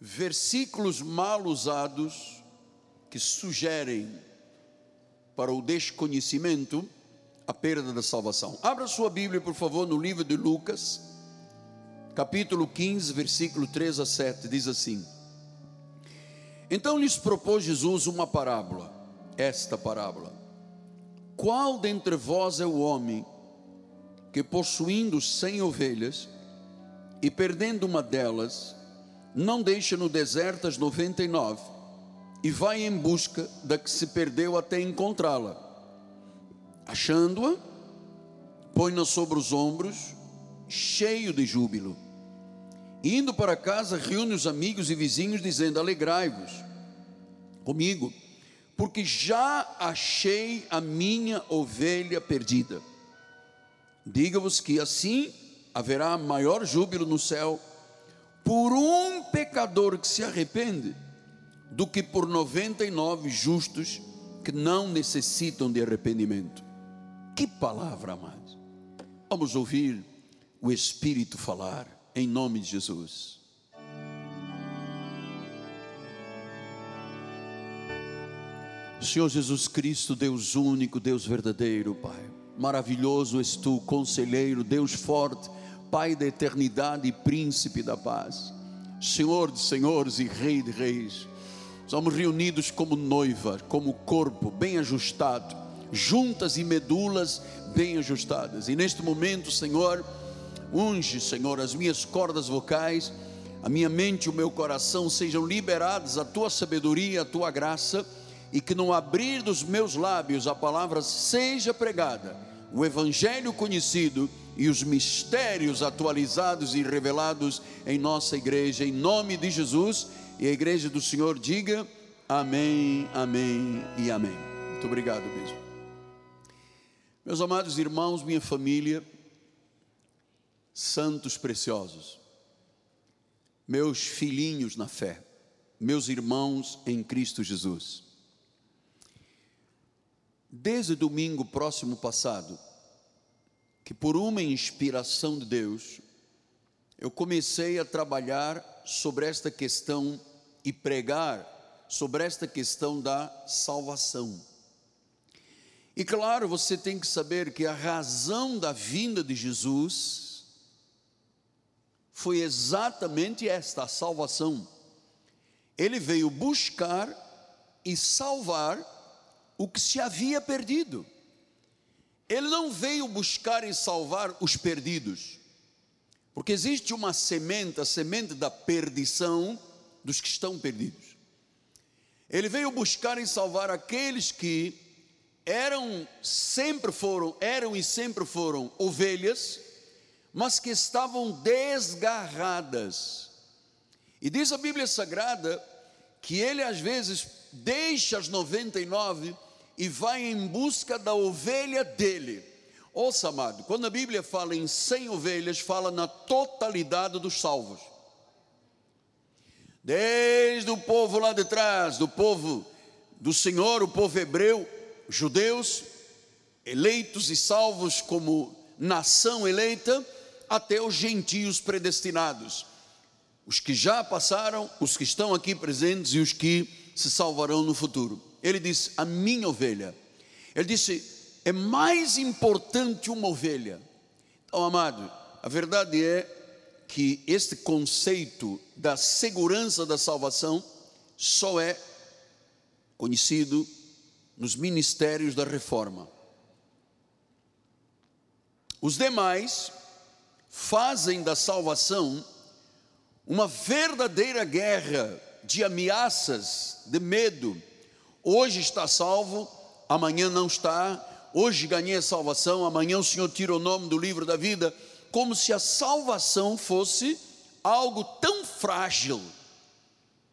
versículos mal usados que sugerem para o desconhecimento a perda da salvação. Abra sua Bíblia, por favor, no livro de Lucas, capítulo 15, versículo 3 a 7, diz assim: Então lhes propôs Jesus uma parábola, esta parábola: Qual dentre vós é o homem que, possuindo cem ovelhas e perdendo uma delas, não deixa no deserto as noventa e nove e vai em busca da que se perdeu até encontrá-la. Achando-a, põe-na sobre os ombros, cheio de júbilo. Indo para casa, reúne os amigos e vizinhos, dizendo: Alegrai-vos comigo, porque já achei a minha ovelha perdida. Diga-vos que assim haverá maior júbilo no céu por um pecador que se arrepende do que por 99 justos que não necessitam de arrependimento. Que palavra, amados. Vamos ouvir o Espírito falar em nome de Jesus. Senhor Jesus Cristo, Deus único, Deus verdadeiro, Pai. Maravilhoso és tu, conselheiro, Deus forte, Pai da eternidade e príncipe da paz. Senhor de senhores e Rei de reis. Somos reunidos como noiva, como corpo bem ajustado, juntas e medulas bem ajustadas. E neste momento, Senhor, unge, Senhor, as minhas cordas vocais, a minha mente e o meu coração sejam liberados a tua sabedoria, a tua graça, e que no abrir dos meus lábios a palavra seja pregada, o evangelho conhecido e os mistérios atualizados e revelados em nossa igreja, em nome de Jesus e a igreja do Senhor diga amém, amém e amém. Muito obrigado mesmo. Meus amados irmãos, minha família, santos preciosos, meus filhinhos na fé, meus irmãos em Cristo Jesus. Desde domingo próximo passado, que por uma inspiração de Deus, eu comecei a trabalhar sobre esta questão e pregar sobre esta questão da salvação. E claro, você tem que saber que a razão da vinda de Jesus foi exatamente esta, a salvação. Ele veio buscar e salvar o que se havia perdido. Ele não veio buscar e salvar os perdidos, porque existe uma semente, a semente da perdição, dos que estão perdidos. Ele veio buscar e salvar aqueles que eram, sempre foram, eram e sempre foram ovelhas, mas que estavam desgarradas. E diz a Bíblia Sagrada que ele às vezes deixa as 99 e vai em busca da ovelha dele. Ouça, amado, quando a Bíblia fala em 100 ovelhas, fala na totalidade dos salvos desde o povo lá de trás, do povo do Senhor, o povo hebreu, judeus, eleitos e salvos como nação eleita, até os gentios predestinados, os que já passaram, os que estão aqui presentes e os que se salvarão no futuro. Ele disse: A minha ovelha. Ele disse: É mais importante uma ovelha. Então, amado, a verdade é que este conceito da segurança da salvação só é conhecido nos ministérios da reforma. Os demais fazem da salvação uma verdadeira guerra de ameaças, de medo. Hoje está salvo, amanhã não está. Hoje ganhei a salvação, amanhã o Senhor tira o nome do livro da vida como se a salvação fosse algo tão frágil.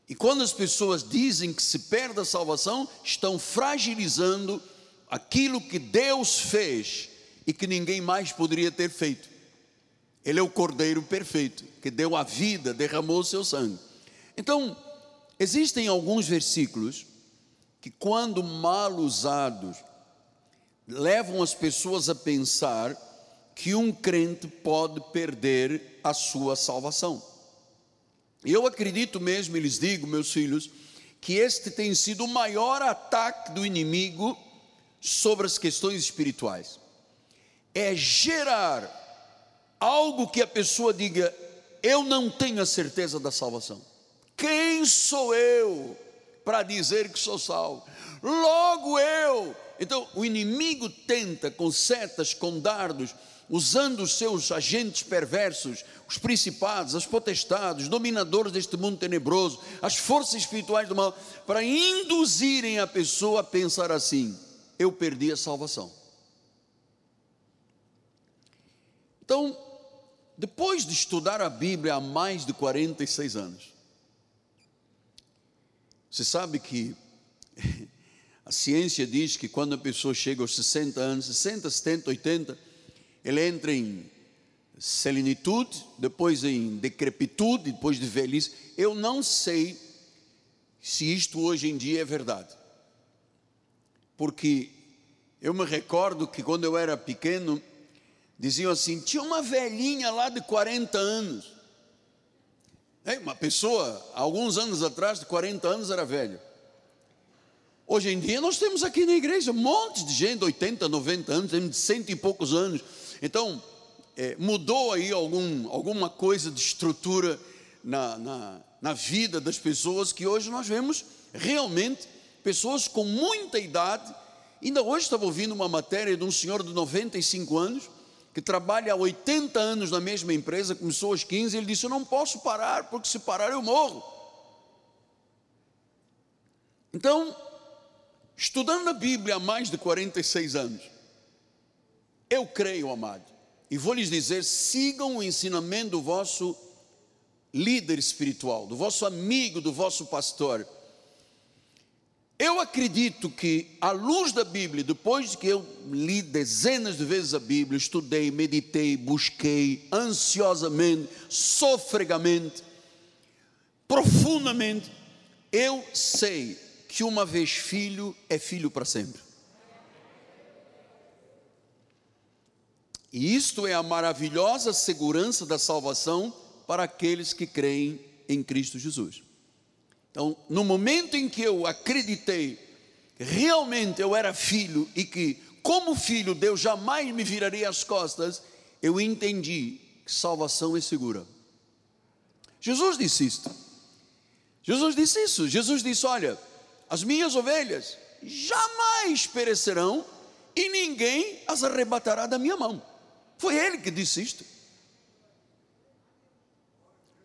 E quando as pessoas dizem que se perde a salvação, estão fragilizando aquilo que Deus fez e que ninguém mais poderia ter feito. Ele é o Cordeiro perfeito, que deu a vida, derramou o seu sangue. Então, existem alguns versículos que, quando mal usados, levam as pessoas a pensar que um crente pode perder a sua salvação. Eu acredito mesmo, e lhes digo, meus filhos, que este tem sido o maior ataque do inimigo sobre as questões espirituais. É gerar algo que a pessoa diga: eu não tenho a certeza da salvação. Quem sou eu para dizer que sou salvo? Logo eu. Então, o inimigo tenta com setas, com dardos, usando os seus agentes perversos, os principados, as potestades, os dominadores deste mundo tenebroso, as forças espirituais do mal, para induzirem a pessoa a pensar assim: eu perdi a salvação. Então, depois de estudar a Bíblia há mais de 46 anos, você sabe que a ciência diz que quando a pessoa chega aos 60 anos, 60, 70, 80, ele entra em selenitude, depois em decrepitude, depois de velhice. Eu não sei se isto hoje em dia é verdade. Porque eu me recordo que quando eu era pequeno, diziam assim: tinha uma velhinha lá de 40 anos. É, uma pessoa, alguns anos atrás, de 40 anos, era velha. Hoje em dia, nós temos aqui na igreja um monte de gente, 80, 90 anos, tem cento e poucos anos. Então, é, mudou aí algum, alguma coisa de estrutura na, na, na vida das pessoas que hoje nós vemos realmente pessoas com muita idade. Ainda hoje estava ouvindo uma matéria de um senhor de 95 anos que trabalha há 80 anos na mesma empresa, começou aos 15, ele disse: Eu não posso parar, porque se parar eu morro. Então, estudando a Bíblia há mais de 46 anos, eu creio, amado, e vou lhes dizer: sigam o ensinamento do vosso líder espiritual, do vosso amigo, do vosso pastor. Eu acredito que, à luz da Bíblia, depois de que eu li dezenas de vezes a Bíblia, estudei, meditei, busquei ansiosamente, sofregamente, profundamente, eu sei que uma vez filho é filho para sempre. E isto é a maravilhosa segurança da salvação para aqueles que creem em Cristo Jesus. Então, no momento em que eu acreditei realmente eu era filho e que, como filho, Deus jamais me viraria as costas, eu entendi que salvação é segura. Jesus disse isto. Jesus disse isso. Jesus disse: Olha, as minhas ovelhas jamais perecerão e ninguém as arrebatará da minha mão. Foi ele que disse isto.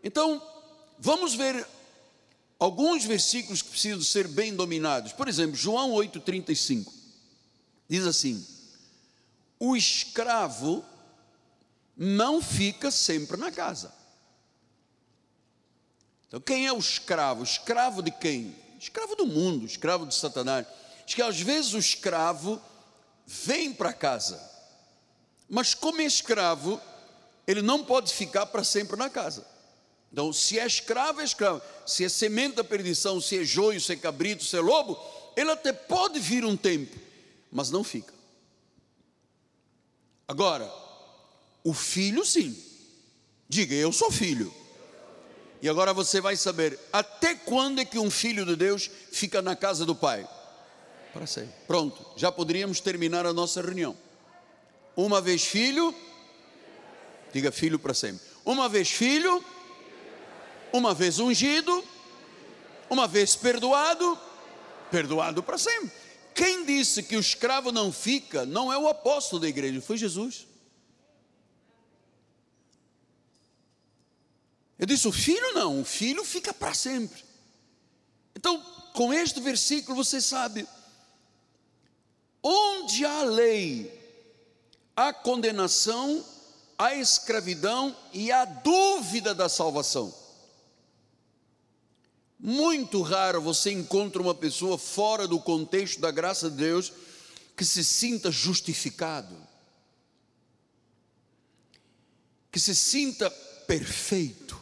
Então, vamos ver alguns versículos que precisam ser bem dominados. Por exemplo, João 8,35 diz assim: O escravo não fica sempre na casa. Então, quem é o escravo? Escravo de quem? Escravo do mundo, escravo de Satanás. Diz que às vezes o escravo vem para casa mas como é escravo, ele não pode ficar para sempre na casa. Então, se é escravo, é escravo. Se é semente da perdição, se é joio, se é cabrito, se é lobo, ele até pode vir um tempo, mas não fica. Agora, o filho sim. Diga, eu sou filho. E agora você vai saber até quando é que um filho de Deus fica na casa do pai? Para sempre. Pronto, já poderíamos terminar a nossa reunião. Uma vez filho, diga filho para sempre. Uma vez filho, uma vez ungido, uma vez perdoado, perdoado para sempre. Quem disse que o escravo não fica, não é o apóstolo da igreja, foi Jesus. Eu disse: o filho não, o filho fica para sempre. Então, com este versículo você sabe, onde há lei, a condenação, a escravidão e a dúvida da salvação. Muito raro você encontra uma pessoa fora do contexto da graça de Deus que se sinta justificado, que se sinta perfeito,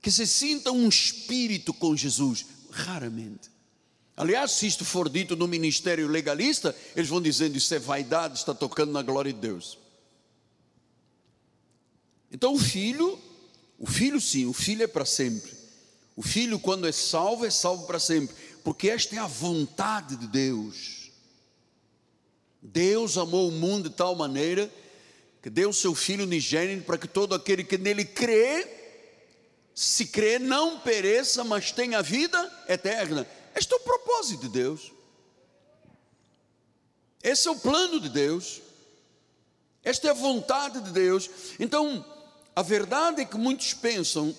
que se sinta um espírito com Jesus. Raramente. Aliás, se isto for dito no ministério legalista, eles vão dizendo isso é vaidade, está tocando na glória de Deus. Então o filho O filho, sim, o filho é para sempre. O filho, quando é salvo, é salvo para sempre, porque esta é a vontade de Deus. Deus amou o mundo de tal maneira que deu o seu filho unigênito para que todo aquele que nele crê, se crê, não pereça, mas tenha vida eterna. Este é o propósito de Deus. Esse é o plano de Deus. Esta é a vontade de Deus. Então, a verdade é que muitos pensam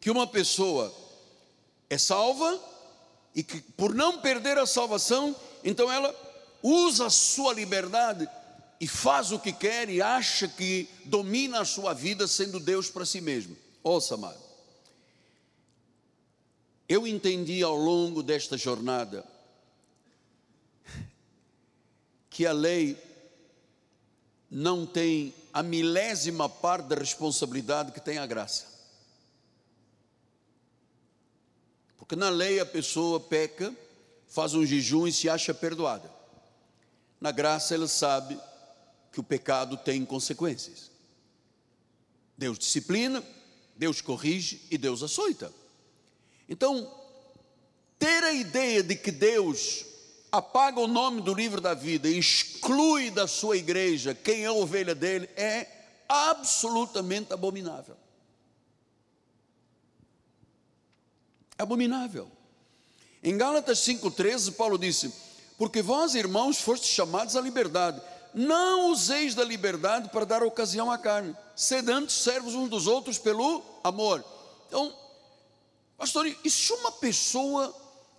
que uma pessoa é salva e que por não perder a salvação, então ela usa a sua liberdade e faz o que quer e acha que domina a sua vida sendo Deus para si mesmo. Ouça, amado. Eu entendi ao longo desta jornada que a lei não tem a milésima parte da responsabilidade que tem a graça. Porque na lei a pessoa peca, faz um jejum e se acha perdoada. Na graça ela sabe que o pecado tem consequências. Deus disciplina, Deus corrige e Deus açoita. Então, ter a ideia de que Deus apaga o nome do livro da vida e exclui da sua igreja quem é ovelha dele, é absolutamente abominável. É abominável. Em Gálatas 5,13, Paulo disse: Porque vós, irmãos, fostes chamados à liberdade, não useis da liberdade para dar ocasião à carne, sedando servos uns dos outros pelo amor. Então, pastor, e se uma pessoa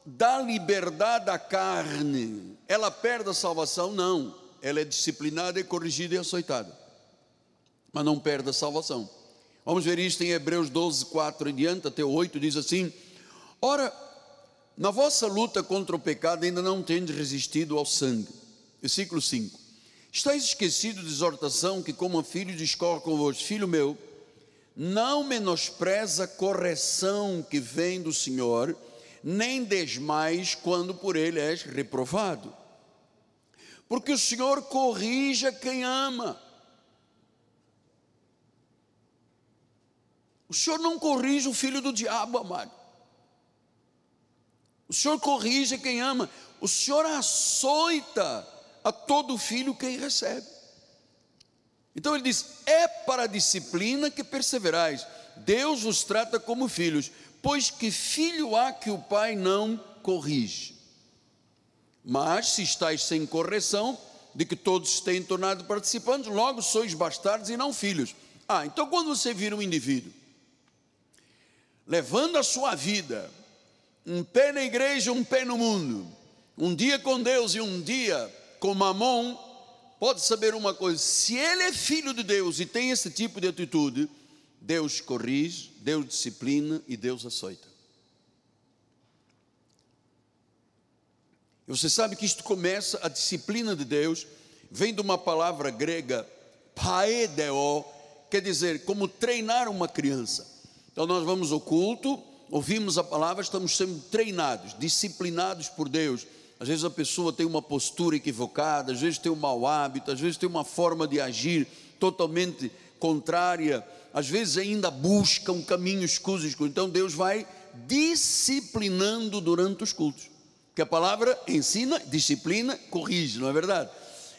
dá liberdade à carne, ela perde a salvação? Não, ela é disciplinada, é corrigida e açoitada, mas não perde a salvação. Vamos ver isto em Hebreus 12, 4 em diante, até 8, diz assim: Ora, na vossa luta contra o pecado ainda não tendes resistido ao sangue. Versículo 5: Estais esquecido de exortação que, como filho, discorre convosco, filho meu, não menospreza a correção que vem do Senhor nem desmais quando por ele és reprovado. Porque o Senhor corrige quem ama. O Senhor não corrige o filho do diabo, amado. O Senhor corrige quem ama. O Senhor açoita a todo filho quem recebe. Então ele diz: é para a disciplina que perseverais. Deus os trata como filhos pois que filho há que o pai não corrige? Mas se estáis sem correção, de que todos têm tornado participantes, logo sois bastardos e não filhos. Ah, então quando você vira um indivíduo, levando a sua vida, um pé na igreja, um pé no mundo, um dia com Deus e um dia com Mamon, pode saber uma coisa: se ele é filho de Deus e tem esse tipo de atitude, Deus corrige, Deus disciplina e Deus açoita. E você sabe que isto começa, a disciplina de Deus, vem de uma palavra grega, paedeo, quer dizer, como treinar uma criança. Então nós vamos ao culto, ouvimos a palavra, estamos sendo treinados, disciplinados por Deus. Às vezes a pessoa tem uma postura equivocada, às vezes tem um mau hábito, às vezes tem uma forma de agir totalmente contrária às vezes ainda buscam caminhos escusos. Então Deus vai disciplinando durante os cultos. Que a palavra ensina, disciplina, corrige, não é verdade?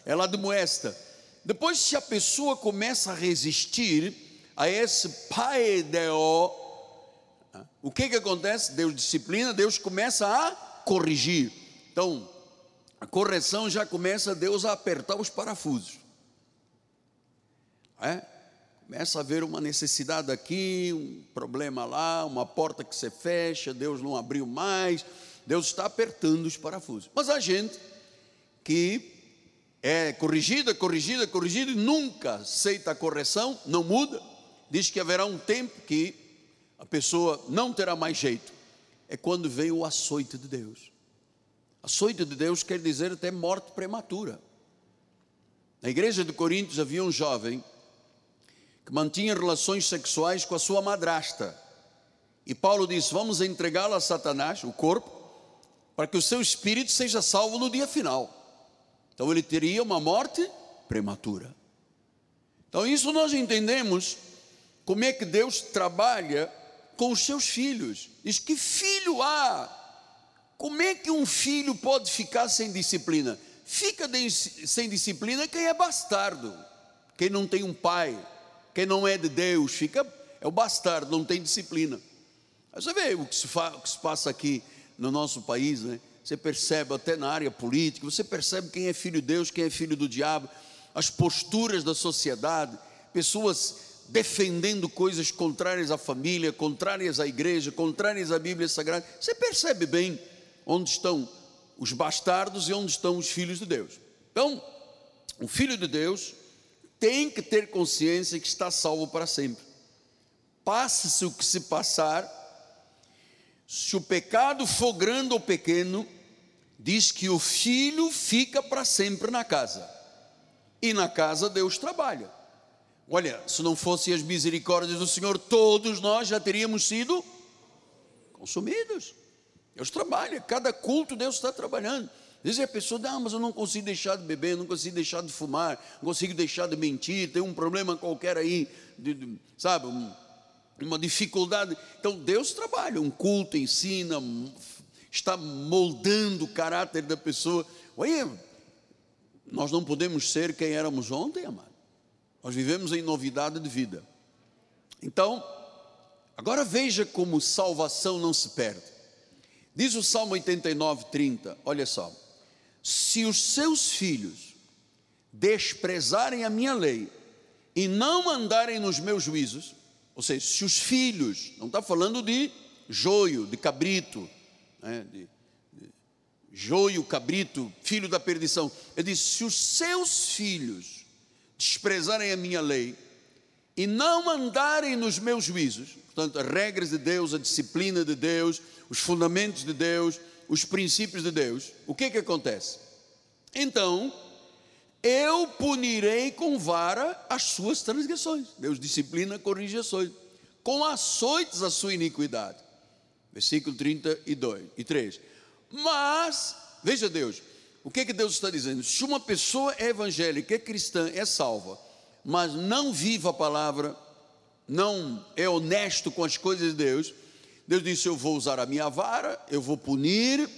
Ela admoesta. Depois, se a pessoa começa a resistir a esse paedeo, o que que acontece? Deus disciplina, Deus começa a corrigir. Então, a correção já começa Deus a apertar os parafusos. É? Começa a haver uma necessidade aqui, um problema lá, uma porta que você fecha, Deus não abriu mais, Deus está apertando os parafusos. Mas a gente que é corrigida, corrigida, corrigida e nunca aceita a correção, não muda, diz que haverá um tempo que a pessoa não terá mais jeito. É quando vem o açoite de Deus. Açoite de Deus quer dizer até morte prematura. Na igreja de Coríntios havia um jovem que mantinha relações sexuais com a sua madrasta. E Paulo disse: Vamos entregá-lo a Satanás, o corpo, para que o seu espírito seja salvo no dia final. Então ele teria uma morte prematura. Então, isso nós entendemos como é que Deus trabalha com os seus filhos. Diz que filho há? Como é que um filho pode ficar sem disciplina? Fica de, sem disciplina quem é bastardo, quem não tem um pai, quem não é de Deus, fica é o bastardo, não tem disciplina. Você vê o que se, o que se passa aqui no nosso país, né? Você percebe até na área política, você percebe quem é filho de Deus, quem é filho do diabo, as posturas da sociedade, pessoas defendendo coisas contrárias à família, contrárias à igreja, contrárias à Bíblia Sagrada. Você percebe bem onde estão os bastardos e onde estão os filhos de Deus. Então, o filho de Deus tem que ter consciência que está salvo para sempre. Passe-se o que se passar, se o pecado for grande ou pequeno, diz que o filho fica para sempre na casa. E na casa Deus trabalha. Olha, se não fossem as misericórdias do Senhor, todos nós já teríamos sido consumidos. Deus trabalha, cada culto Deus está trabalhando. Às vezes a pessoa ah, mas eu não consigo deixar de beber, não consigo deixar de fumar, não consigo deixar de mentir, tem um problema qualquer aí, de, de, sabe, um, uma dificuldade. Então Deus trabalha, um culto ensina, está moldando o caráter da pessoa. Olha, nós não podemos ser quem éramos ontem, amado. Nós vivemos em novidade de vida. Então, agora veja como salvação não se perde. Diz o Salmo 89, 30, olha só: se os seus filhos desprezarem a minha lei e não andarem nos meus juízos, ou seja, se os filhos, não está falando de joio, de cabrito, né, de, de joio, cabrito, filho da perdição. Ele diz: se os seus filhos desprezarem a minha lei e não andarem nos meus juízos, portanto, as regras de Deus, a disciplina de Deus, os fundamentos de Deus, os princípios de Deus, o que que acontece? Então, eu punirei com vara as suas transgressões. Deus disciplina, corrige ações. Com açoites a sua iniquidade. Versículo 32 e 3. Mas, veja Deus, o que que Deus está dizendo? Se uma pessoa é evangélica, é cristã, é salva, mas não vive a palavra, não é honesto com as coisas de Deus, Deus disse: Eu vou usar a minha vara, eu vou punir,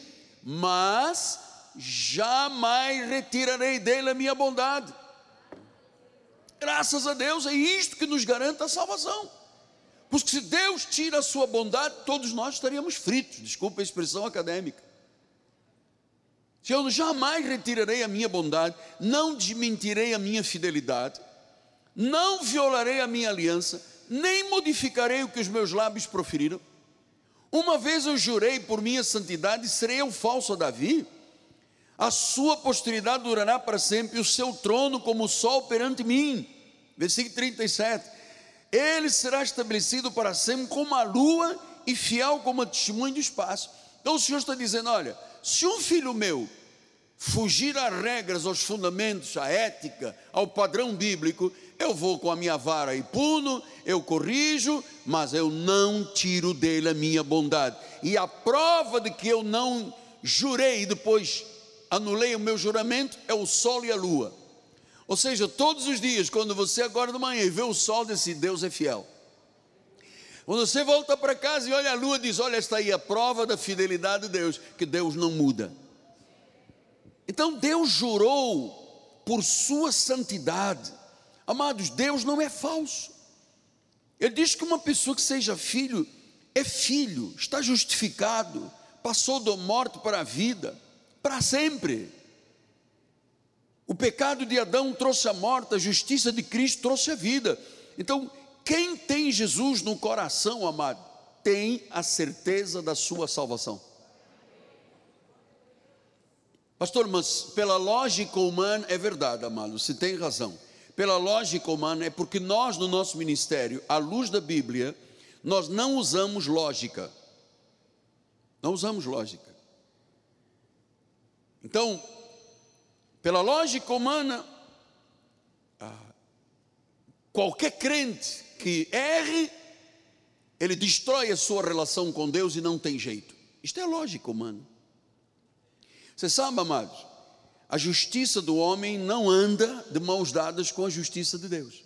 mas jamais retirarei dele a minha bondade. Graças a Deus, é isto que nos garante a salvação. Porque se Deus tira a sua bondade, todos nós estaríamos fritos, desculpa a expressão acadêmica. Se eu jamais retirarei a minha bondade, não desmentirei a minha fidelidade, não violarei a minha aliança, nem modificarei o que os meus lábios proferiram. Uma vez eu jurei por minha santidade, serei eu falso a Davi? A sua posteridade durará para sempre, o seu trono como o sol perante mim. Versículo 37. Ele será estabelecido para sempre como a lua e fiel como a testemunho do espaço. Então o Senhor está dizendo: olha, se um filho meu fugir às regras, aos fundamentos, à ética, ao padrão bíblico, eu vou com a minha vara e puno, eu corrijo, mas eu não tiro dele a minha bondade. E a prova de que eu não jurei e depois anulei o meu juramento é o sol e a lua. Ou seja, todos os dias, quando você acorda de manhã e vê o sol, diz assim, Deus é fiel. Quando você volta para casa e olha a lua, diz: Olha, está aí a prova da fidelidade de Deus, que Deus não muda. Então Deus jurou por sua santidade. Amados, Deus não é falso. Ele diz que uma pessoa que seja filho é filho, está justificado, passou da morte para a vida para sempre. O pecado de Adão trouxe a morte, a justiça de Cristo trouxe a vida. Então, quem tem Jesus no coração, amado, tem a certeza da sua salvação. Pastor, mas pela lógica humana é verdade, amado, você tem razão. Pela lógica humana é porque nós no nosso ministério, à luz da Bíblia, nós não usamos lógica. Não usamos lógica. Então, pela lógica humana, ah, qualquer crente que erre, ele destrói a sua relação com Deus e não tem jeito. Isto é lógica humana. Você sabe, amados, a justiça do homem não anda de mãos dadas com a justiça de Deus.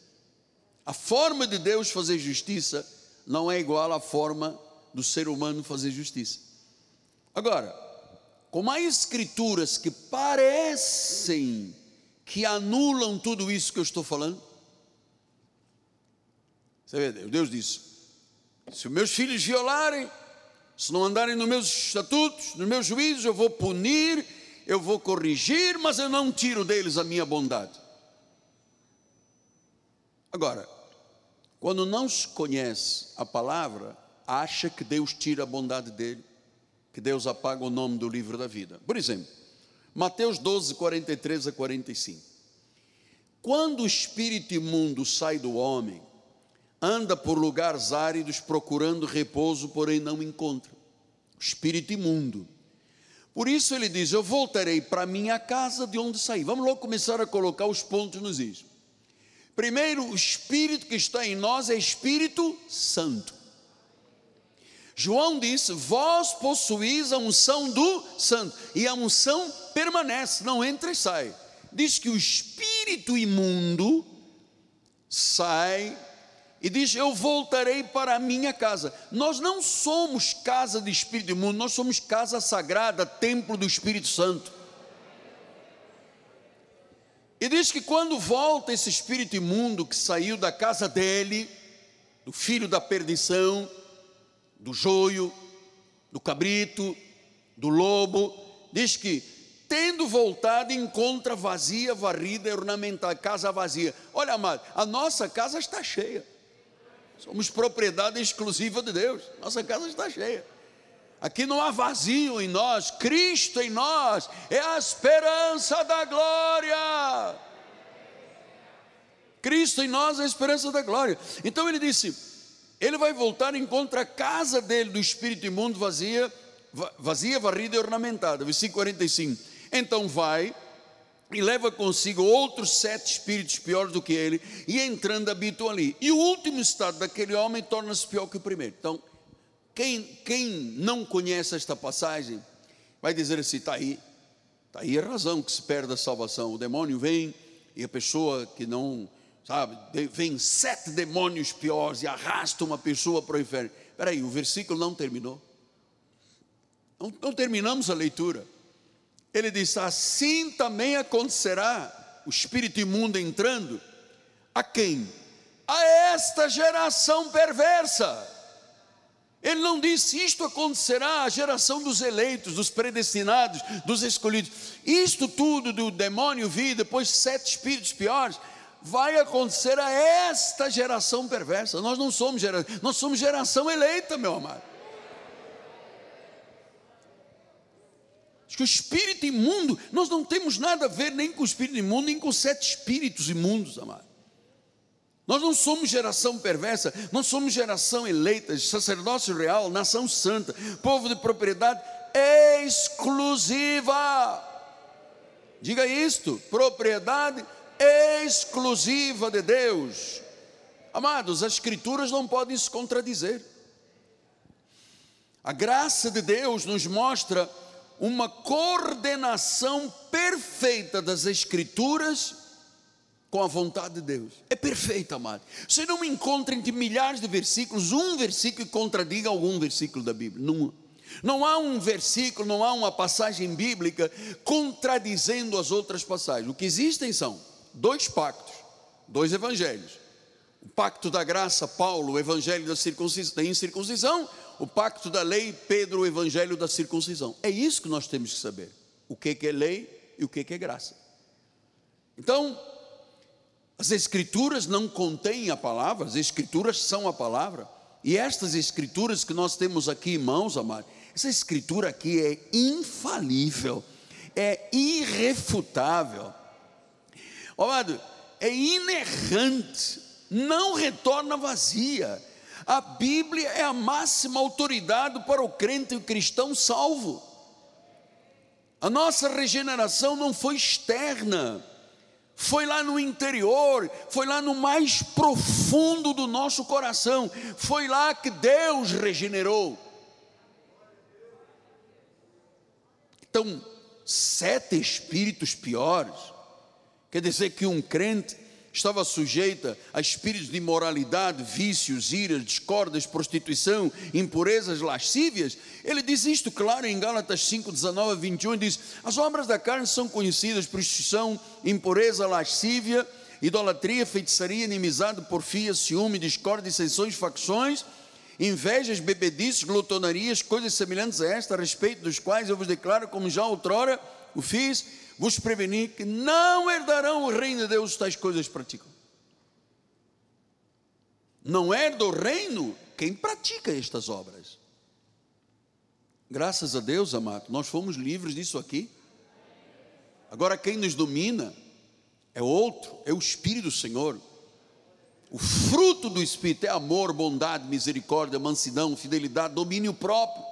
A forma de Deus fazer justiça não é igual à forma do ser humano fazer justiça. Agora, como há escrituras que parecem que anulam tudo isso que eu estou falando, você vê, Deus disse: se meus filhos violarem, se não andarem nos meus estatutos, nos meus juízos, eu vou punir, eu vou corrigir, mas eu não tiro deles a minha bondade. Agora, quando não se conhece a palavra, acha que Deus tira a bondade dele, que Deus apaga o nome do livro da vida. Por exemplo, Mateus 12, 43 a 45. Quando o espírito imundo sai do homem, anda por lugares áridos procurando repouso, porém não encontra. Espírito imundo. Por isso ele diz: Eu voltarei para minha casa de onde saí. Vamos logo começar a colocar os pontos nos is. Primeiro, o espírito que está em nós é Espírito Santo. João disse: Vós possuís a unção do Santo, e a unção permanece, não entra e sai. Diz que o espírito imundo sai e diz: Eu voltarei para a minha casa. Nós não somos casa de espírito imundo, nós somos casa sagrada, templo do Espírito Santo. E diz que quando volta esse espírito imundo que saiu da casa dele, do filho da perdição, do joio, do cabrito, do lobo, diz que tendo voltado encontra vazia, varrida e ornamentada, casa vazia. Olha, amado, a nossa casa está cheia. Somos propriedade exclusiva de Deus. Nossa casa está cheia. Aqui não há vazio em nós, Cristo em nós é a esperança da glória. Cristo em nós é a esperança da glória. Então ele disse: ele vai voltar e encontra a casa dele do espírito imundo vazia, vazia, varrida e ornamentada. Versículo 45. Então vai e leva consigo outros sete espíritos piores do que ele, e entrando habitam ali. E o último estado daquele homem torna-se pior que o primeiro. Então, quem, quem não conhece esta passagem, vai dizer assim: está aí, está aí a razão que se perde a salvação. O demônio vem e a pessoa que não, sabe, vem sete demônios piores e arrasta uma pessoa para o inferno. Espera aí, o versículo não terminou. Não, não terminamos a leitura. Ele diz: assim também acontecerá o espírito imundo entrando. A quem? A esta geração perversa. Ele não disse isto acontecerá à geração dos eleitos, dos predestinados, dos escolhidos. Isto tudo do demônio vir, depois sete espíritos piores, vai acontecer a esta geração perversa. Nós não somos geração, nós somos geração eleita, meu amado. Acho que o espírito imundo, nós não temos nada a ver nem com o espírito imundo, nem com sete espíritos imundos, amado. Nós não somos geração perversa, nós somos geração eleita, sacerdócio real, nação santa, povo de propriedade exclusiva. Diga isto: propriedade exclusiva de Deus. Amados, as Escrituras não podem se contradizer. A graça de Deus nos mostra uma coordenação perfeita das Escrituras com a vontade de Deus. É perfeita, amado. Você não encontra entre milhares de versículos um versículo que contradiga algum versículo da Bíblia. Não, não há um versículo, não há uma passagem bíblica contradizendo as outras passagens. O que existem são dois pactos, dois evangelhos. O pacto da graça, Paulo, o evangelho da, da incircuncisão, o pacto da lei, Pedro, o evangelho da circuncisão. É isso que nós temos que saber. O que é lei e o que é graça. Então, as escrituras não contêm a palavra, as escrituras são a palavra. E estas escrituras que nós temos aqui em mãos, amado, essa escritura aqui é infalível, é irrefutável. Amado, é inerrante, não retorna vazia. A Bíblia é a máxima autoridade para o crente e o cristão salvo. A nossa regeneração não foi externa, foi lá no interior, foi lá no mais profundo do nosso coração, foi lá que Deus regenerou. Então, sete espíritos piores, quer dizer que um crente estava sujeita a espíritos de imoralidade, vícios, iras, discórdias, prostituição, impurezas, lascívias. Ele diz isto claro em Gálatas 5, 19 a 21, diz, as obras da carne são conhecidas, prostituição, impureza, lascívia, idolatria, feitiçaria, inimizade, porfia, ciúme, discórdia, dissensões, facções, invejas, bebedices, glutonarias, coisas semelhantes a esta, a respeito dos quais eu vos declaro, como já outrora o fiz, vos preveni que não herdarão o reino de Deus tais coisas praticam. Não herda o reino quem pratica estas obras. Graças a Deus, amado, nós fomos livres disso aqui. Agora quem nos domina é outro, é o Espírito do Senhor. O fruto do Espírito é amor, bondade, misericórdia, mansidão, fidelidade, domínio próprio.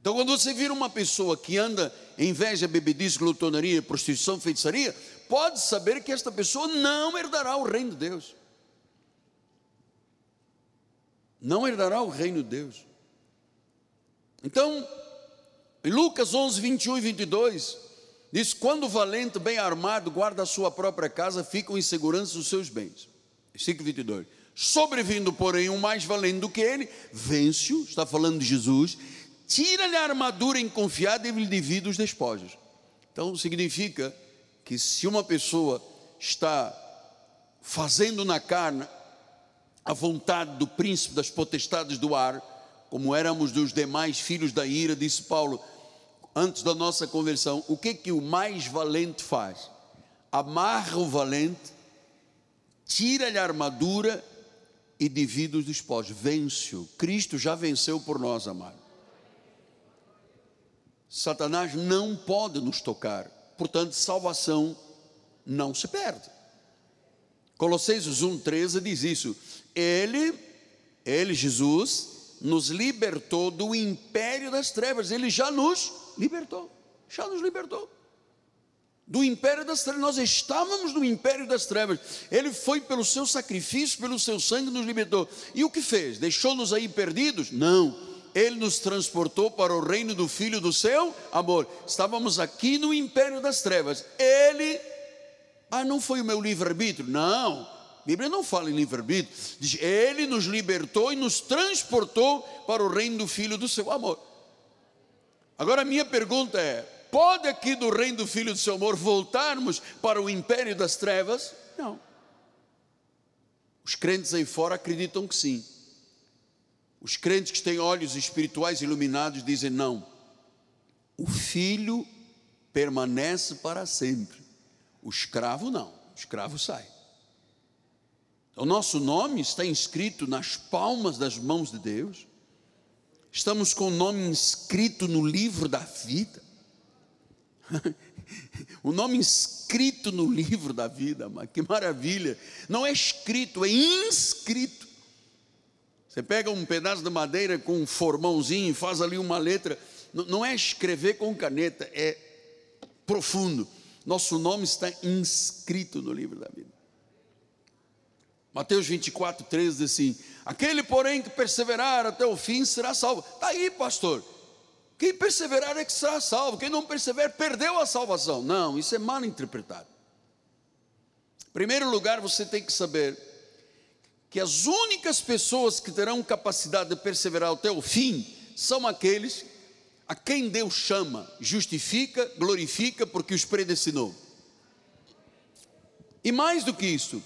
Então, quando você vira uma pessoa que anda inveja, bebedice, glutonaria, prostituição, feitiçaria, pode saber que esta pessoa não herdará o reino de Deus. Não herdará o reino de Deus. Então, em Lucas 11, 21 e 22, diz: Quando o valente, bem armado, guarda a sua própria casa, ficam em segurança os seus bens. Versículo 22. Sobrevindo, porém, um mais valente do que ele, vence-o, está falando de Jesus, tira-lhe a armadura inconfiada e lhe divide os despojos. Então significa que se uma pessoa está fazendo na carne a vontade do príncipe das potestades do ar, como éramos dos demais filhos da ira, disse Paulo, antes da nossa conversão, o que que o mais valente faz? Amarra o valente, tira-lhe a armadura e divide os despojos. Vence-o. Cristo já venceu por nós, amado. Satanás não pode nos tocar, portanto, salvação não se perde. Colossenses 1,13 diz isso. Ele, ele, Jesus, nos libertou do império das trevas. Ele já nos libertou. Já nos libertou. Do império das trevas. Nós estávamos no império das trevas. Ele foi pelo seu sacrifício, pelo seu sangue, nos libertou. E o que fez? Deixou-nos aí perdidos? Não ele nos transportou para o reino do Filho do seu amor. Estávamos aqui no império das trevas. Ele, ah, não foi o meu livre-arbítrio. Não, a Bíblia não fala em livre-arbítrio. Diz, ele nos libertou e nos transportou para o reino do Filho do seu amor. Agora a minha pergunta é: pode aqui do reino do Filho do seu amor voltarmos para o império das trevas? Não. Os crentes aí fora acreditam que sim. Os crentes que têm olhos espirituais iluminados dizem: não, o filho permanece para sempre, o escravo não, o escravo sai. O nosso nome está inscrito nas palmas das mãos de Deus, estamos com o nome inscrito no livro da vida. o nome inscrito no livro da vida, que maravilha! Não é escrito, é inscrito. Você pega um pedaço de madeira com um formãozinho e faz ali uma letra. Não é escrever com caneta, é profundo. Nosso nome está inscrito no livro da vida. Mateus 24, 13 diz assim: Aquele, porém, que perseverar até o fim será salvo. Está aí, pastor. Quem perseverar é que será salvo. Quem não perseverar perdeu a salvação. Não, isso é mal interpretado. Em primeiro lugar, você tem que saber que as únicas pessoas que terão capacidade de perseverar até o fim são aqueles a quem Deus chama, justifica, glorifica, porque os predestinou. E mais do que isso,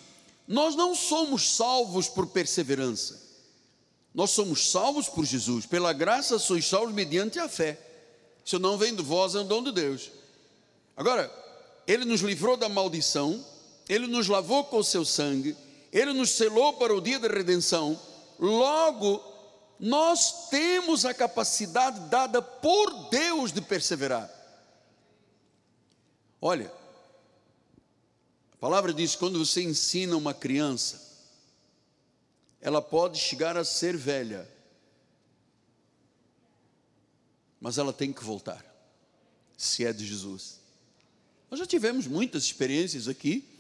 nós não somos salvos por perseverança, nós somos salvos por Jesus, pela graça sois salvos mediante a fé. Isso não vem de vós, é um dom de Deus. Agora, Ele nos livrou da maldição, Ele nos lavou com o seu sangue, ele nos selou para o dia da redenção, logo, nós temos a capacidade dada por Deus de perseverar. Olha, a palavra diz: quando você ensina uma criança, ela pode chegar a ser velha, mas ela tem que voltar, se é de Jesus. Nós já tivemos muitas experiências aqui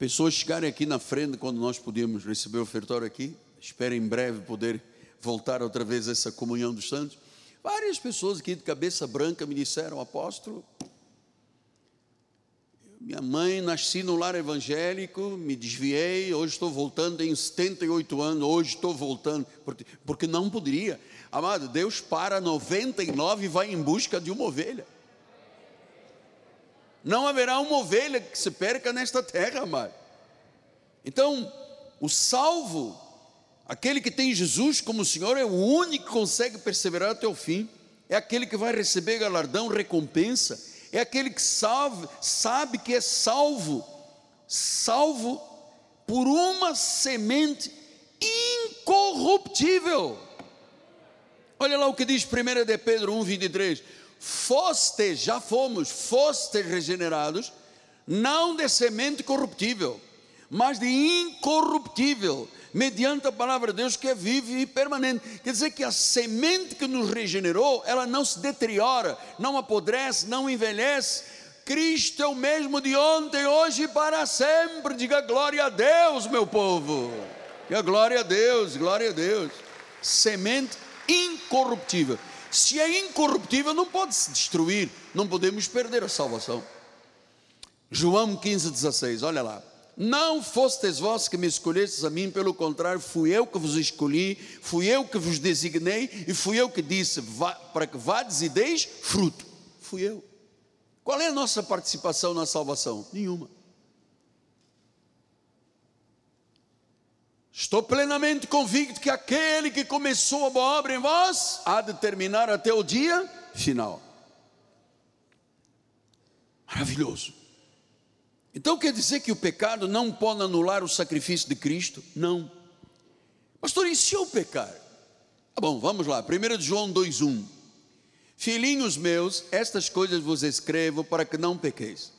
pessoas chegarem aqui na frente quando nós podíamos receber o ofertório aqui. Espero em breve poder voltar outra vez a essa comunhão dos santos. Várias pessoas aqui de cabeça branca me disseram, apóstolo, Minha mãe, nasci no lar evangélico, me desviei, hoje estou voltando, tenho 78 anos, hoje estou voltando, porque, porque não poderia. Amado, Deus para 99 e vai em busca de uma ovelha. Não haverá uma ovelha que se perca nesta terra, amado. Então, o salvo, aquele que tem Jesus como Senhor, é o único que consegue perseverar até o fim, é aquele que vai receber galardão, recompensa, é aquele que salve, sabe que é salvo, salvo por uma semente incorruptível. Olha lá o que diz 1 de Pedro 1, 23. Foste, já fomos, foste regenerados, não de semente corruptível, mas de incorruptível, mediante a palavra de Deus que é viva e permanente. Quer dizer que a semente que nos regenerou, ela não se deteriora, não apodrece, não envelhece. Cristo é o mesmo de ontem, hoje e para sempre. Diga glória a Deus, meu povo. Diga glória a Deus, glória a Deus. Semente incorruptível. Se é incorruptível, não pode se destruir, não podemos perder a salvação. João 15, 16, olha lá. Não fostes vós que me escolhestes a mim, pelo contrário, fui eu que vos escolhi, fui eu que vos designei e fui eu que disse para que vades e deis fruto. Fui eu. Qual é a nossa participação na salvação? Nenhuma. Estou plenamente convicto que aquele que começou a boa obra em vós há de terminar até o dia final. Maravilhoso. Então quer dizer que o pecado não pode anular o sacrifício de Cristo? Não. Pastor, e se eu pecar? Tá bom, vamos lá. 1 João 2,1. Filhinhos meus, estas coisas vos escrevo para que não pequeis.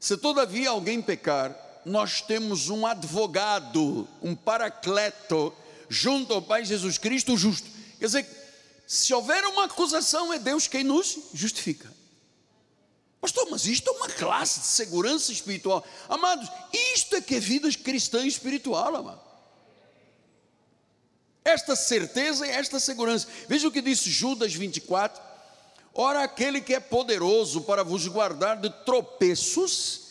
Se todavia alguém pecar, nós temos um advogado, um paracleto, junto ao Pai Jesus Cristo justo. Quer dizer, se houver uma acusação, é Deus quem nos justifica. Pastor, mas isto é uma classe de segurança espiritual. Amados, isto é que é vida cristã espiritual, amado. Esta certeza e esta segurança. Veja o que disse Judas 24. Ora, aquele que é poderoso para vos guardar de tropeços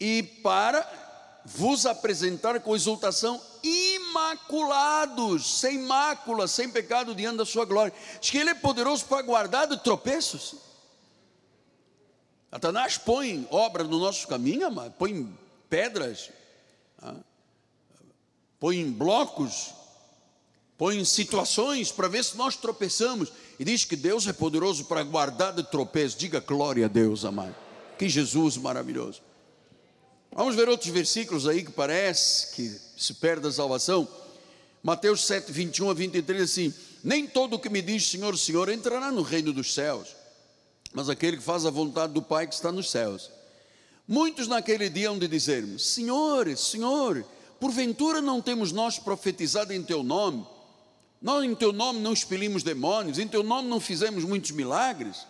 e para vos apresentar com exultação imaculados, sem mácula, sem pecado diante da sua glória. Diz que ele é poderoso para guardar de tropeços. Satanás põe obra no nosso caminho, amado, põe pedras, ah, põe blocos, põe situações para ver se nós tropeçamos. E diz que Deus é poderoso para guardar de tropeço. Diga glória a Deus, amado. Que Jesus maravilhoso. Vamos ver outros versículos aí que parece que se perde a salvação. Mateus 7, 21 a 23, assim: Nem todo o que me diz Senhor, Senhor entrará no reino dos céus mas aquele que faz a vontade do Pai que está nos céus. Muitos naquele dia hão de dizer-me: Senhor, Senhor, porventura não temos nós profetizado em teu nome? Nós em teu nome não expelimos demônios, em teu nome não fizemos muitos milagres?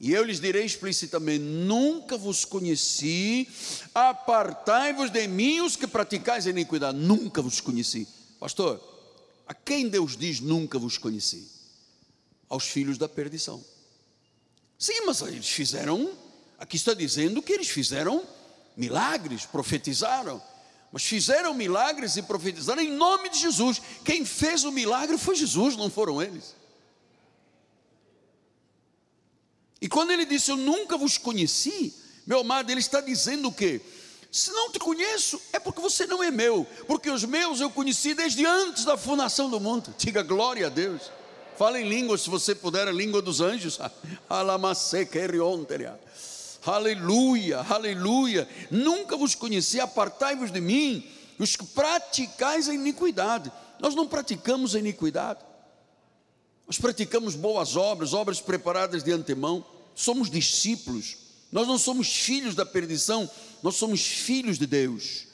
E eu lhes direi explicitamente: Nunca vos conheci, apartai-vos de mim os que praticais a iniquidade. Nunca vos conheci. Pastor, a quem Deus diz nunca vos conheci? Aos filhos da perdição. Sim, mas eles fizeram, aqui está dizendo que eles fizeram milagres, profetizaram, mas fizeram milagres e profetizaram em nome de Jesus. Quem fez o milagre foi Jesus, não foram eles. E quando ele disse, Eu nunca vos conheci, meu amado, ele está dizendo o quê? Se não te conheço, é porque você não é meu, porque os meus eu conheci desde antes da fundação do mundo. Diga glória a Deus. Fala em língua, se você puder, a língua dos anjos. Aleluia, aleluia. Nunca vos conheci, apartai-vos de mim, os que praticais a iniquidade. Nós não praticamos a iniquidade. Nós praticamos boas obras, obras preparadas de antemão. Somos discípulos. Nós não somos filhos da perdição, nós somos filhos de Deus.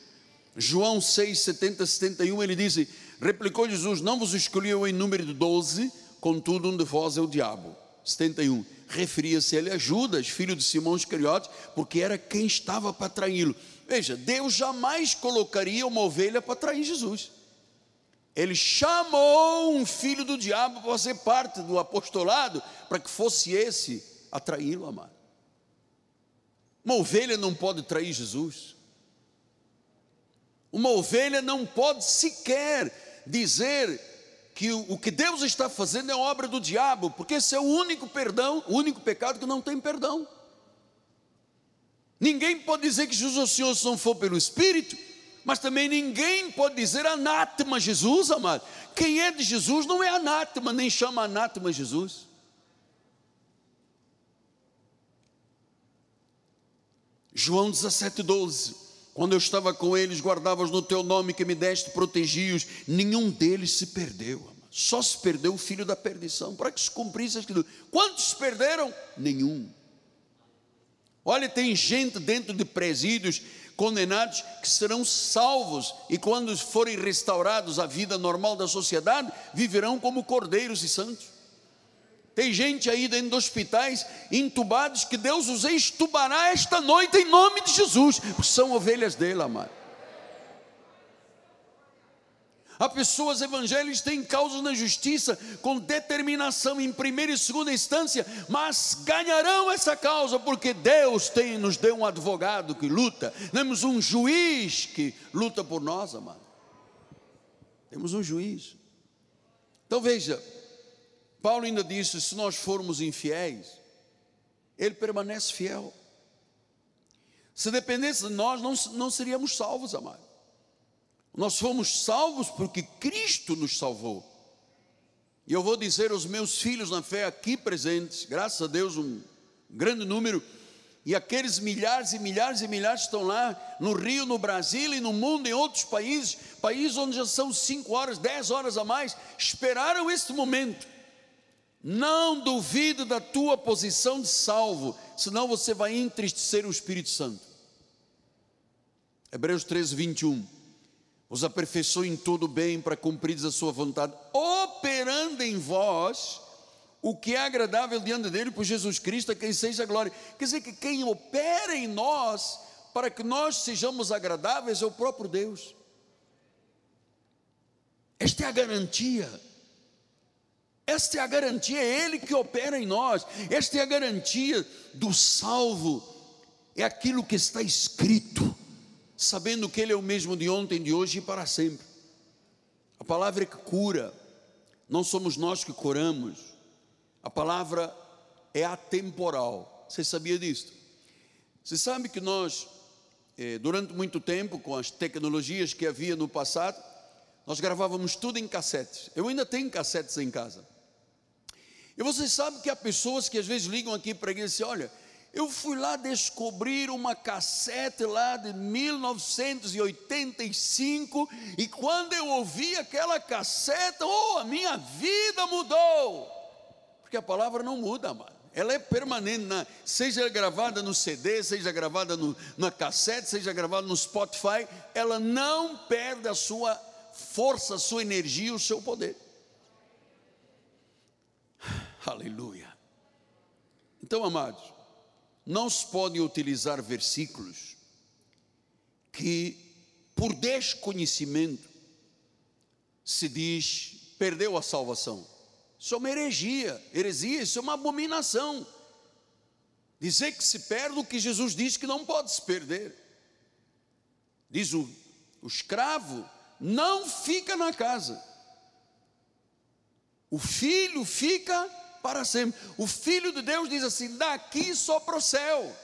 João 6, 70, 71, ele diz: Replicou Jesus: Não vos escolhi eu em número de doze, contudo um de vós é o diabo. 71. Referia-se ele a Judas, filho de Simão Iscariote, porque era quem estava para traí-lo. Veja, Deus jamais colocaria uma ovelha para trair Jesus. Ele chamou um filho do diabo para fazer parte do apostolado, para que fosse esse a traí-lo, amado. Uma ovelha não pode trair Jesus. Uma ovelha não pode sequer dizer que o que Deus está fazendo é obra do diabo, porque esse é o único perdão, o único pecado que não tem perdão. Ninguém pode dizer que Jesus é o Senhor se não for pelo Espírito, mas também ninguém pode dizer anátema Jesus, amado. Quem é de Jesus não é anátema, nem chama anátema Jesus. João 17, 12. Quando eu estava com eles, guardavas no teu nome que me deste, protegi-os. Nenhum deles se perdeu, amado. Só se perdeu o filho da perdição, para que se cumprisse a escritura. Quantos perderam? Nenhum. Olha, tem gente dentro de presídios condenados que serão salvos e quando forem restaurados à vida normal da sociedade, viverão como cordeiros e santos. Tem gente aí dentro de hospitais entubados que Deus os estubará esta noite em nome de Jesus, são ovelhas dele, amado. Há pessoas evangélicas têm causas na justiça com determinação em primeira e segunda instância, mas ganharão essa causa porque Deus tem, nos deu um advogado que luta, temos um juiz que luta por nós, amado. Temos um juiz. Então veja, Paulo ainda disse: se nós formos infiéis, ele permanece fiel. Se dependesse de nós, não, não seríamos salvos, amado. Nós fomos salvos porque Cristo nos salvou. E eu vou dizer aos meus filhos na fé aqui presentes, graças a Deus, um grande número, e aqueles milhares e milhares e milhares estão lá no Rio, no Brasil e no mundo, em outros países, países onde já são cinco horas, dez horas a mais, esperaram este momento. Não duvide da tua posição de salvo, senão você vai entristecer o Espírito Santo. Hebreus 13, 21 os aperfeiçoe em todo bem para cumprir a sua vontade, operando em vós o que é agradável diante dele por Jesus Cristo, a quem seja a glória. Quer dizer que quem opera em nós para que nós sejamos agradáveis é o próprio Deus. Esta é a garantia. Esta é a garantia, é Ele que opera em nós. Esta é a garantia do salvo. É aquilo que está escrito sabendo que Ele é o mesmo de ontem, de hoje e para sempre. A palavra é que cura, não somos nós que curamos, a palavra é atemporal. Você sabia disso? Você sabe que nós, eh, durante muito tempo, com as tecnologias que havia no passado, nós gravávamos tudo em cassetes. Eu ainda tenho cassetes em casa. E você sabe que há pessoas que às vezes ligam aqui para mim e dizem: olha, eu fui lá descobrir uma cassete lá de 1985 e quando eu ouvi aquela cassete, oh, a minha vida mudou. Porque a palavra não muda, mano. Ela é permanente, na, seja gravada no CD, seja gravada no, na cassete, seja gravada no Spotify, ela não perde a sua força, a sua energia, o seu poder. Aleluia. Então, amados, não se podem utilizar versículos que, por desconhecimento, se diz perdeu a salvação. Isso é uma heresia, heresia, isso é uma abominação. Dizer que se perde o que Jesus disse que não pode se perder. Diz o, o escravo, não fica na casa. O filho fica para sempre. O Filho de Deus diz assim: daqui só para o céu.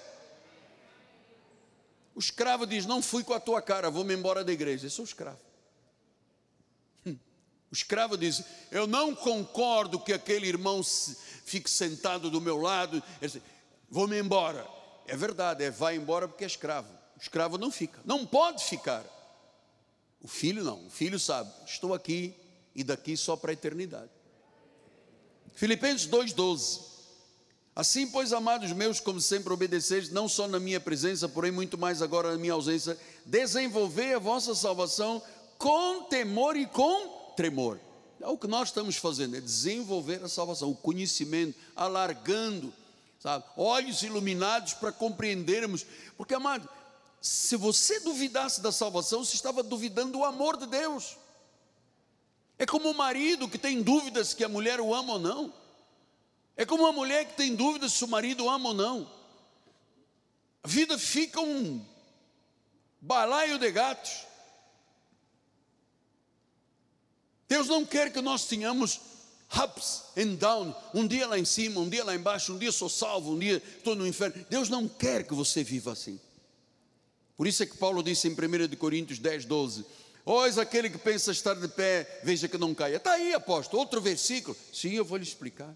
O escravo diz: Não fui com a tua cara, vou-me embora da igreja. Eu sou escravo. Hum. O escravo diz: Eu não concordo que aquele irmão fique sentado do meu lado. Vou-me embora. É verdade, é vai embora porque é escravo. O escravo não fica, não pode ficar. O filho não, o filho sabe: Estou aqui e daqui só para a eternidade. Filipenses 2,12. Assim, pois, amados meus, como sempre obedeceis, não só na minha presença, porém muito mais agora na minha ausência, desenvolvei a vossa salvação com temor e com tremor. É o que nós estamos fazendo, é desenvolver a salvação, o conhecimento, alargando, sabe? olhos iluminados para compreendermos. Porque, amado, se você duvidasse da salvação, você estava duvidando do amor de Deus. É como o marido que tem dúvidas que a mulher o ama ou não. É como uma mulher que tem dúvidas se o marido o ama ou não. A vida fica um balaio de gatos. Deus não quer que nós tenhamos ups and down, um dia lá em cima, um dia lá embaixo, um dia sou salvo, um dia estou no inferno. Deus não quer que você viva assim. Por isso é que Paulo disse em 1 Coríntios 10, 12: Pois aquele que pensa estar de pé, veja que não caia. Está aí, apóstolo, outro versículo. Sim, eu vou lhe explicar.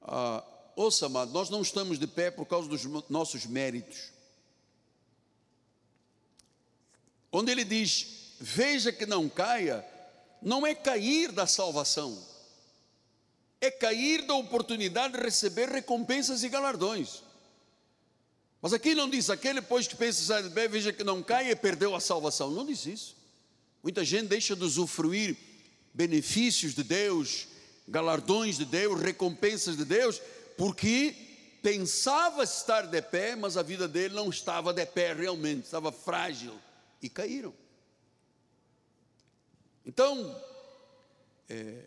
Ah, ouça, amado, nós não estamos de pé por causa dos nossos méritos. Onde ele diz, veja que não caia, não é cair da salvação, é cair da oportunidade de receber recompensas e galardões. Mas aqui não diz, aquele pois que pensa sair de pé, veja que não caia e perdeu a salvação. Não diz isso. Muita gente deixa de usufruir benefícios de Deus, galardões de Deus, recompensas de Deus, porque pensava estar de pé, mas a vida dele não estava de pé realmente, estava frágil e caíram. Então, é,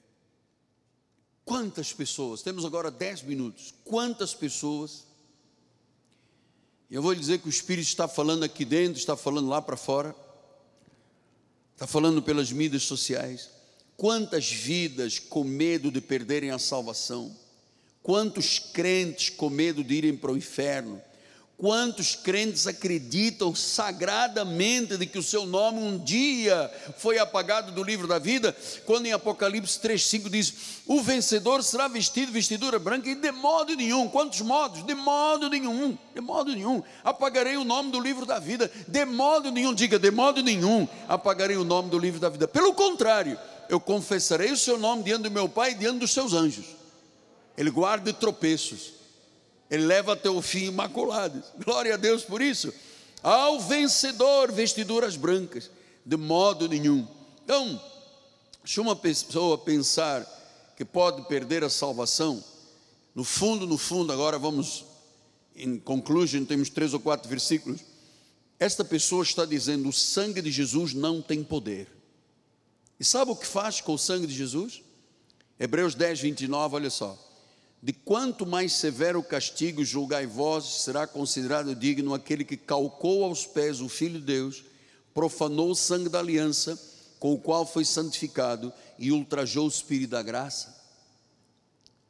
quantas pessoas, temos agora dez minutos, quantas pessoas, eu vou lhe dizer que o Espírito está falando aqui dentro, está falando lá para fora, está falando pelas mídias sociais, quantas vidas com medo de perderem a salvação, quantos crentes com medo de irem para o inferno, Quantos crentes acreditam sagradamente de que o seu nome um dia foi apagado do livro da vida, quando em Apocalipse 3,5 diz: O vencedor será vestido vestidura branca, e de modo nenhum, quantos modos? De modo nenhum, de modo nenhum, apagarei o nome do livro da vida, de modo nenhum, diga, de modo nenhum, apagarei o nome do livro da vida. Pelo contrário, eu confessarei o seu nome diante do meu Pai e diante dos seus anjos. Ele guarda tropeços ele leva até o fim imaculado. Glória a Deus por isso. Ao vencedor, vestiduras brancas, de modo nenhum. Então, se uma pessoa pensar que pode perder a salvação, no fundo, no fundo, agora vamos em conclusion, temos três ou quatro versículos. Esta pessoa está dizendo: o sangue de Jesus não tem poder. E sabe o que faz com o sangue de Jesus? Hebreus 10, 29, olha só de quanto mais severo castigo julgai vós, será considerado digno aquele que calcou aos pés o Filho de Deus, profanou o sangue da aliança, com o qual foi santificado e ultrajou o Espírito da graça.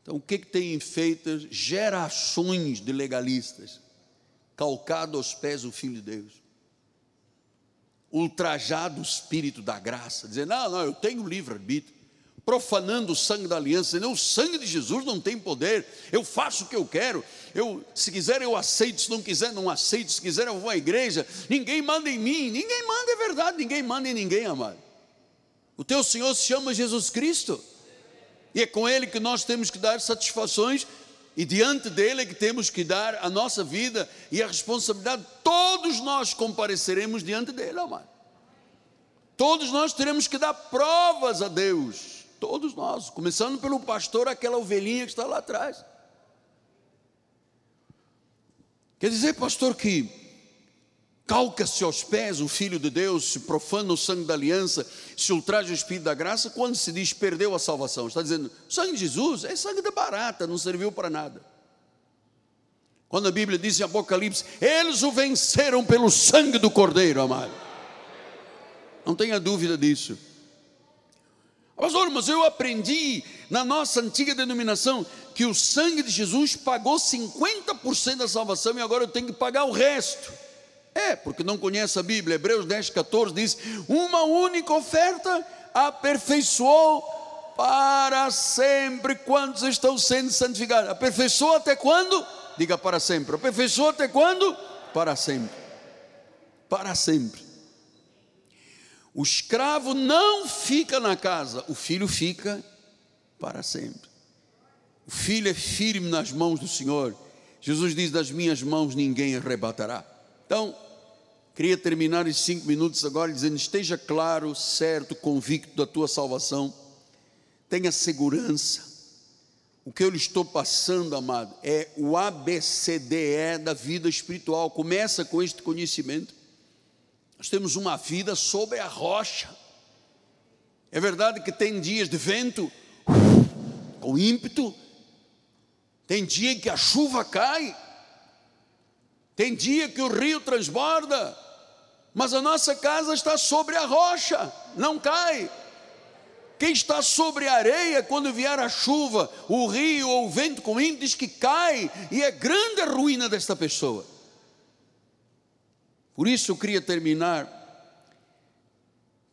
Então, o que, que tem feito gerações de legalistas? Calcado aos pés o Filho de Deus, ultrajado o Espírito da graça, dizendo: Não, não, eu tenho livre-arbítrio profanando o sangue da aliança, o sangue de Jesus não tem poder, eu faço o que eu quero, eu, se quiser eu aceito, se não quiser não aceito, se quiser eu vou à igreja, ninguém manda em mim, ninguém manda, é verdade, ninguém manda em ninguém, amado. O teu Senhor se chama Jesus Cristo, e é com Ele que nós temos que dar satisfações, e diante dele é que temos que dar a nossa vida e a responsabilidade, todos nós compareceremos diante dele, amado. Todos nós teremos que dar provas a Deus Todos nós, começando pelo pastor, aquela ovelhinha que está lá atrás. Quer dizer, pastor, que calca-se aos pés o Filho de Deus, se profana o sangue da aliança, se ultraja o Espírito da graça, quando se diz perdeu a salvação. Está dizendo, sangue de Jesus é sangue de barata, não serviu para nada. Quando a Bíblia diz em Apocalipse, eles o venceram pelo sangue do Cordeiro, amado. Não tenha dúvida disso. Pastor, mas eu aprendi na nossa antiga denominação que o sangue de Jesus pagou 50% da salvação e agora eu tenho que pagar o resto. É, porque não conhece a Bíblia. Hebreus 10, 14 diz: Uma única oferta aperfeiçoou para sempre quantos estão sendo santificados. Aperfeiçoou até quando? Diga para sempre. Aperfeiçoou até quando? Para sempre. Para sempre. O escravo não fica na casa, o filho fica para sempre. O filho é firme nas mãos do Senhor. Jesus diz: Das minhas mãos ninguém arrebatará. Então, queria terminar esses cinco minutos agora dizendo: Esteja claro, certo, convicto da tua salvação, tenha segurança. O que eu lhe estou passando, amado, é o ABCDE da vida espiritual. Começa com este conhecimento. Nós temos uma vida sobre a rocha. É verdade que tem dias de vento com ímpeto, tem dia em que a chuva cai, Tem dia que o rio transborda, mas a nossa casa está sobre a rocha, não cai. Quem está sobre a areia, quando vier a chuva, o rio ou o vento com ímpeto, diz que cai, e é grande a ruína desta pessoa. Por isso eu queria terminar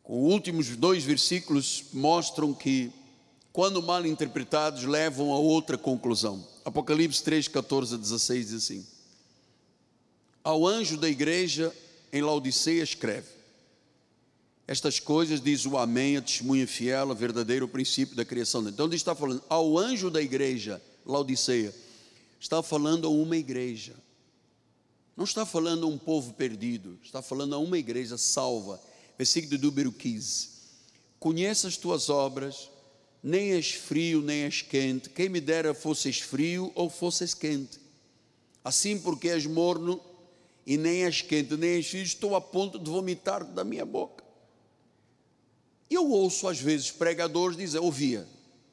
com os últimos dois versículos, mostram que, quando mal interpretados, levam a outra conclusão. Apocalipse 3, 14 a 16 diz assim: Ao anjo da igreja em Laodiceia escreve: estas coisas diz o Amém, a testemunha fiel, a verdadeiro princípio da criação. Então ele está falando ao anjo da igreja, Laodiceia, está falando a uma igreja. Não está falando a um povo perdido, está falando a uma igreja salva. Versículo número 15. Conheça as tuas obras, nem és frio, nem és quente. Quem me dera fosses frio ou fosses quente. Assim porque és morno e nem és quente, nem és frio, estou a ponto de vomitar da minha boca. Eu ouço às vezes pregadores dizer, ouvia,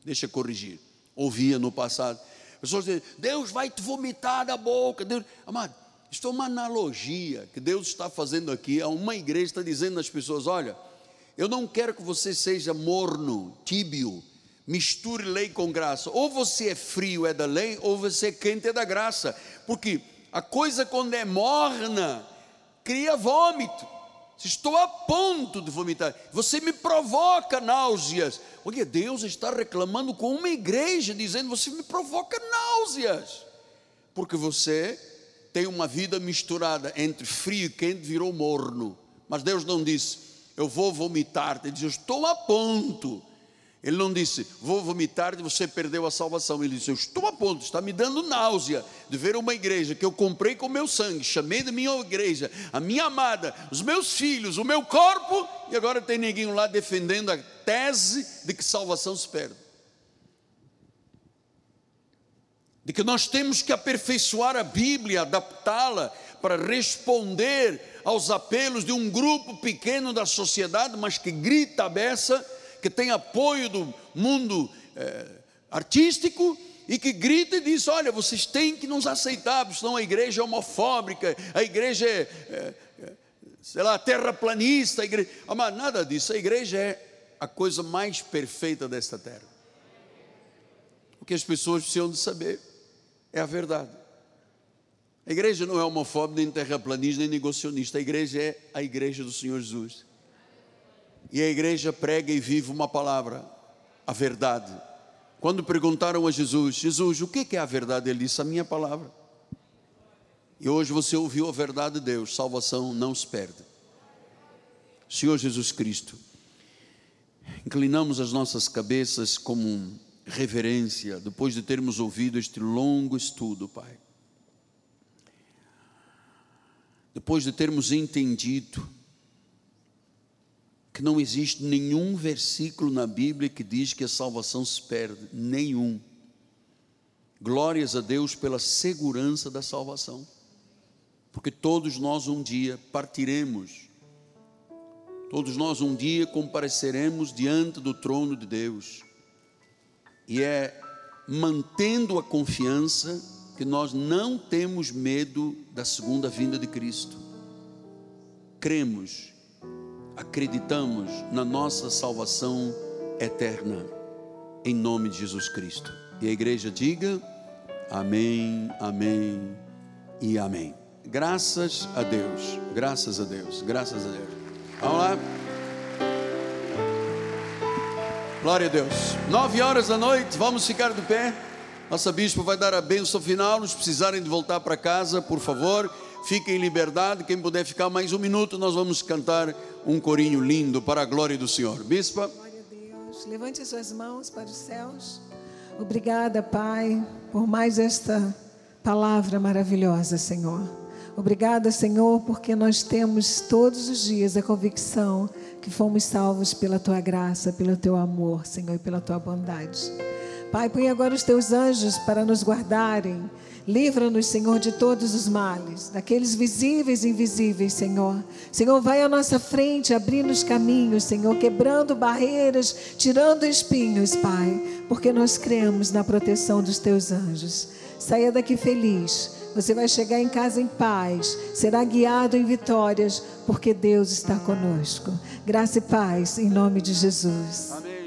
deixa corrigir, ouvia no passado, pessoas dizem, Deus vai te vomitar da boca, Deus, amado, isto é uma analogia que Deus está fazendo aqui, a uma igreja está dizendo às pessoas, olha, eu não quero que você seja morno, tíbio, misture lei com graça, ou você é frio é da lei, ou você é quente é da graça, porque a coisa quando é morna, cria vômito, Estou a ponto de vomitar. Você me provoca náuseas. Olha, Deus está reclamando com uma igreja, dizendo: Você me provoca náuseas. Porque você tem uma vida misturada entre frio e quente, virou morno. Mas Deus não disse: Eu vou vomitar. Ele disse: Eu estou a ponto ele não disse, vou vomitar e você perdeu a salvação. Ele disse, eu estou a ponto, está me dando náusea de ver uma igreja que eu comprei com meu sangue, chamei de minha igreja, a minha amada, os meus filhos, o meu corpo, e agora tem ninguém lá defendendo a tese de que salvação se perde. De que nós temos que aperfeiçoar a Bíblia, adaptá-la para responder aos apelos de um grupo pequeno da sociedade, mas que grita a beça que tem apoio do mundo é, artístico e que grita e diz: Olha, vocês têm que nos aceitar, senão a igreja é homofóbica, a igreja é, é, é sei lá, terraplanista. A igreja... Ah, mas nada disso, a igreja é a coisa mais perfeita desta terra. O que as pessoas precisam de saber é a verdade. A igreja não é homofóbica, nem terraplanista, nem negocionista. A igreja é a igreja do Senhor Jesus. E a igreja prega e vive uma palavra, a verdade. Quando perguntaram a Jesus, Jesus, o que é a verdade? Ele disse, a minha palavra. E hoje você ouviu a verdade de Deus, salvação não se perde. Senhor Jesus Cristo, inclinamos as nossas cabeças como reverência, depois de termos ouvido este longo estudo, Pai. Depois de termos entendido, que não existe nenhum versículo na Bíblia que diz que a salvação se perde, nenhum. Glórias a Deus pela segurança da salvação, porque todos nós um dia partiremos, todos nós um dia compareceremos diante do trono de Deus, e é mantendo a confiança que nós não temos medo da segunda vinda de Cristo, cremos acreditamos na nossa salvação eterna, em nome de Jesus Cristo. E a igreja diga: Amém, Amém e Amém. Graças a Deus, graças a Deus, graças a Deus. Vamos lá. Glória a Deus. Nove horas da noite, vamos ficar de pé. Nossa bispo vai dar a bênção final. Se precisarem de voltar para casa, por favor, fiquem em liberdade. Quem puder ficar mais um minuto, nós vamos cantar um corinho lindo para a glória do Senhor. Bispa. Glória a Deus. Levante suas mãos para os céus. Obrigada, Pai, por mais esta palavra maravilhosa, Senhor. Obrigada, Senhor, porque nós temos todos os dias a convicção que fomos salvos pela tua graça, pelo teu amor, Senhor, e pela tua bondade. Pai, põe agora os teus anjos para nos guardarem Livra-nos, Senhor, de todos os males, daqueles visíveis e invisíveis, Senhor. Senhor, vai à nossa frente, abrindo os caminhos, Senhor, quebrando barreiras, tirando espinhos, Pai, porque nós cremos na proteção dos teus anjos. Saia daqui feliz, Você vai chegar em casa em paz, será guiado em vitórias, porque Deus está conosco. Graça e paz, em nome de Jesus. Amém.